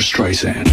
Streisand.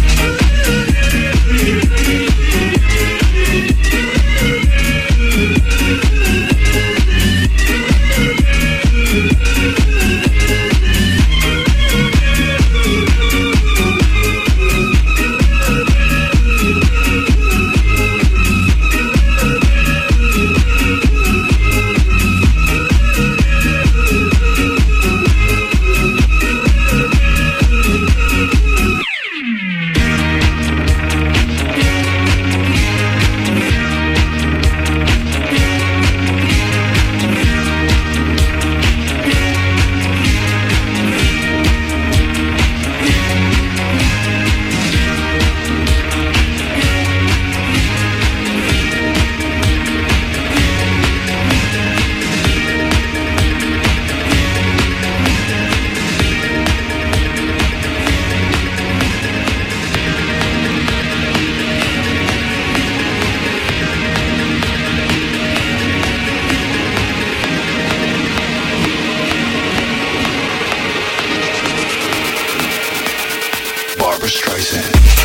Streisand.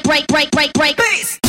break, break, break, break, break. Peace.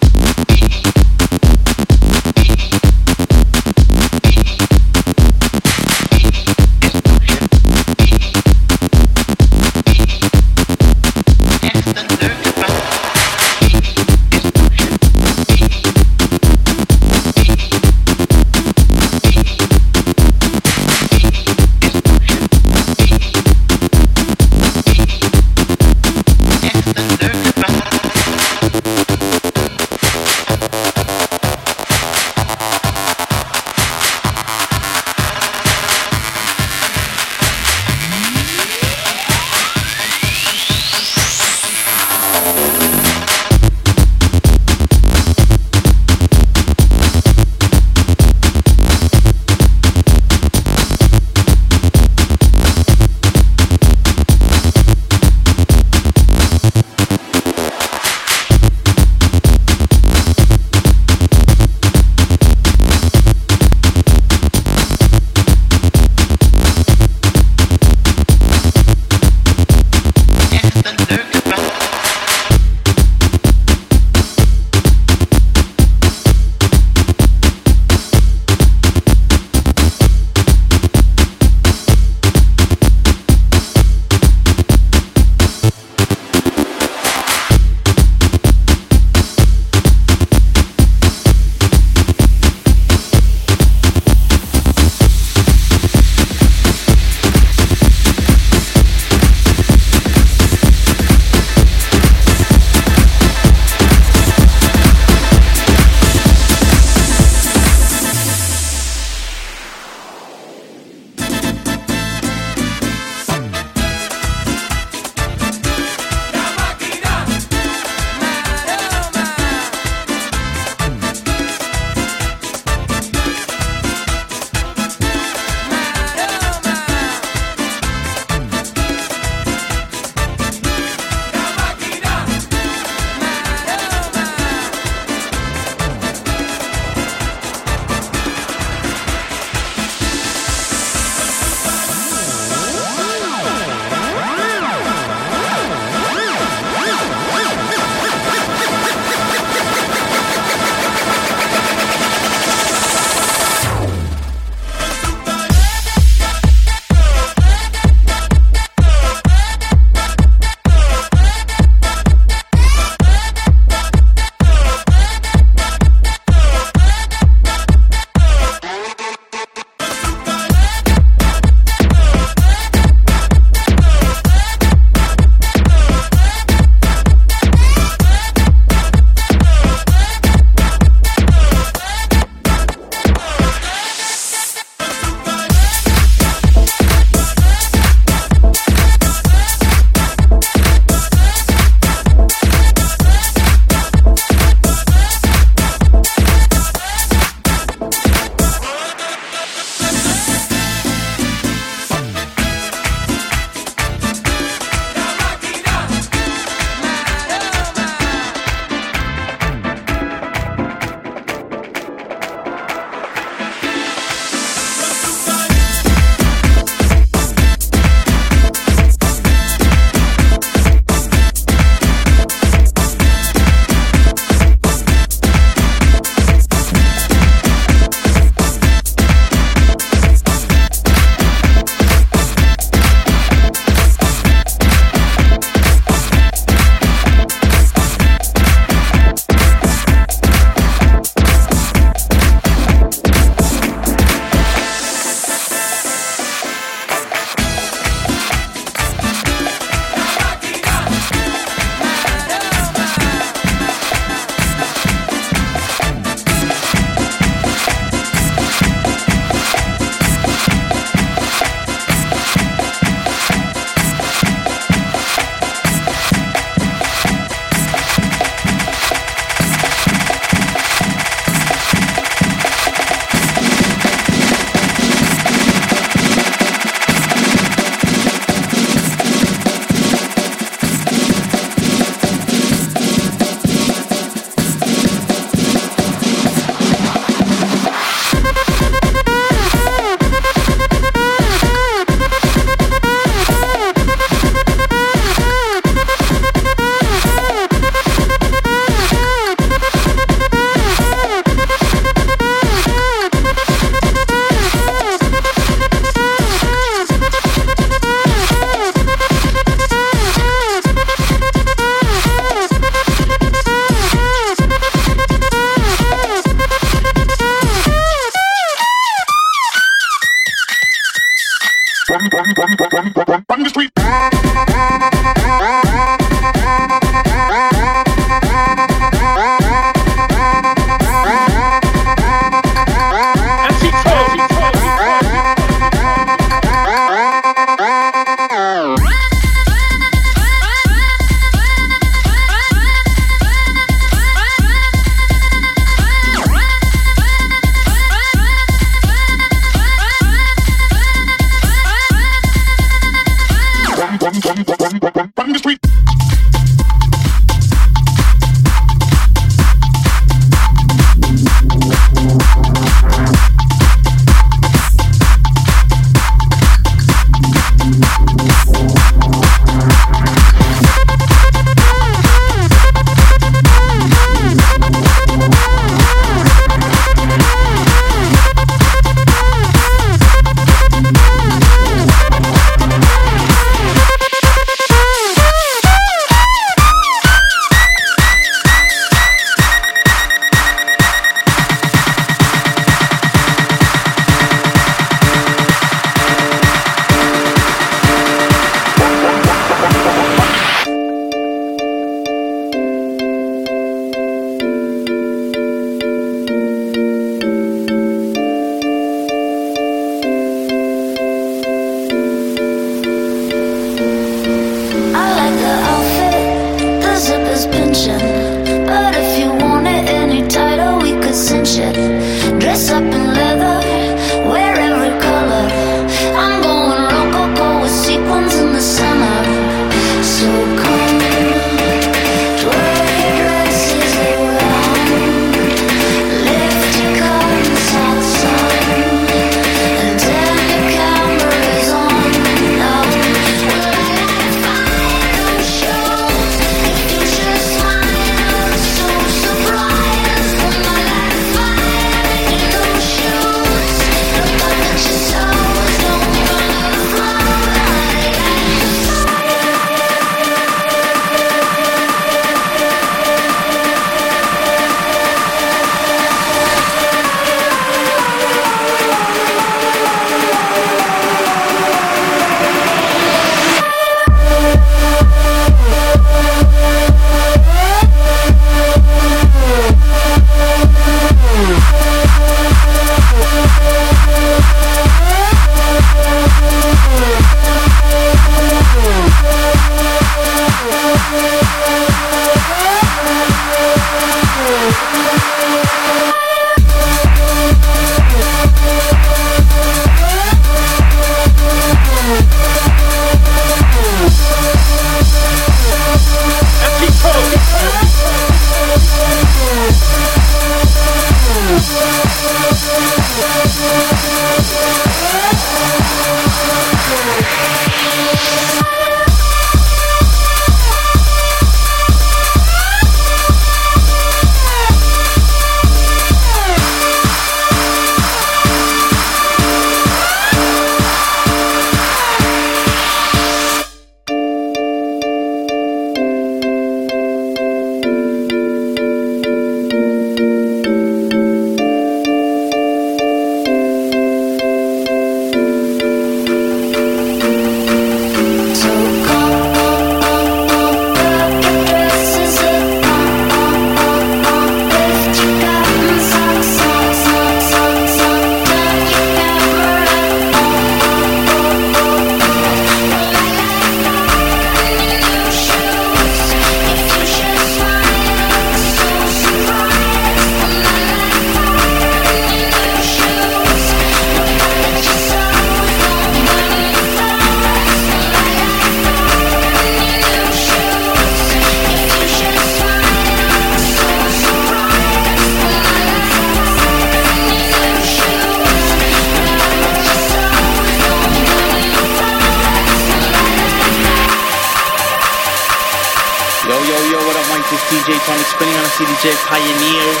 pioneers.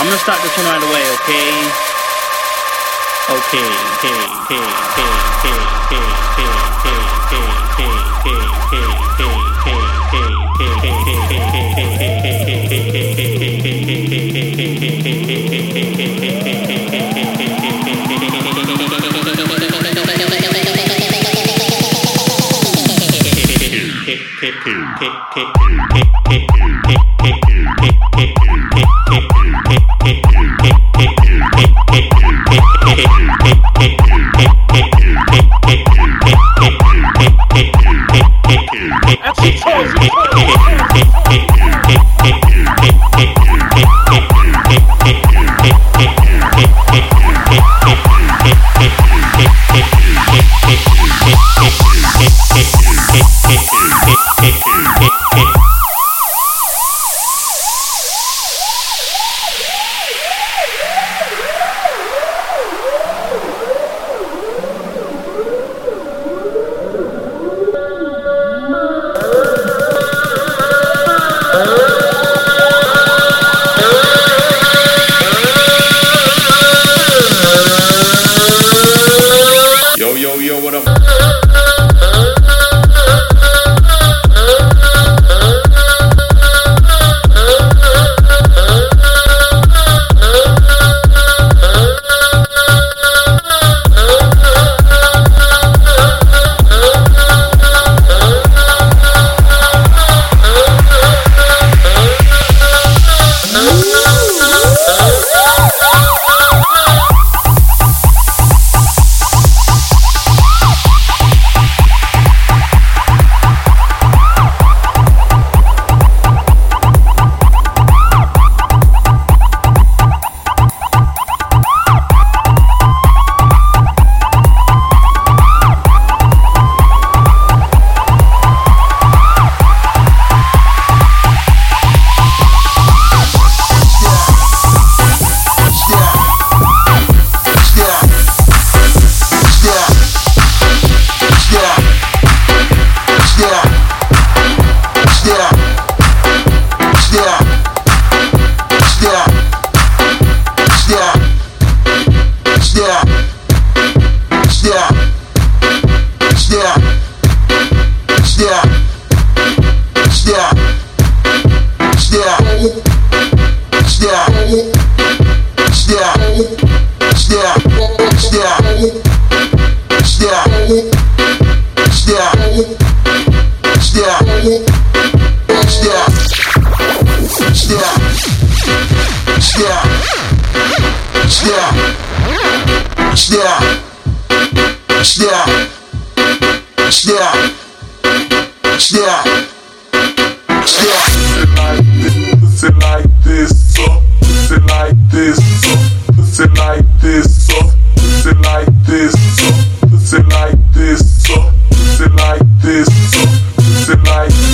I'm gonna start this one right away, okay? Okay, okay, okay, okay, okay, okay, okay, okay, okay, okay, okay, okay, okay, okay, okay, okay, okay, okay, okay, okay, Pussy like this, uh, pussy like this, uh, pussy like this, uh, pussy like this, uh, pussy like this, uh, pussy like this, uh, pussy like this,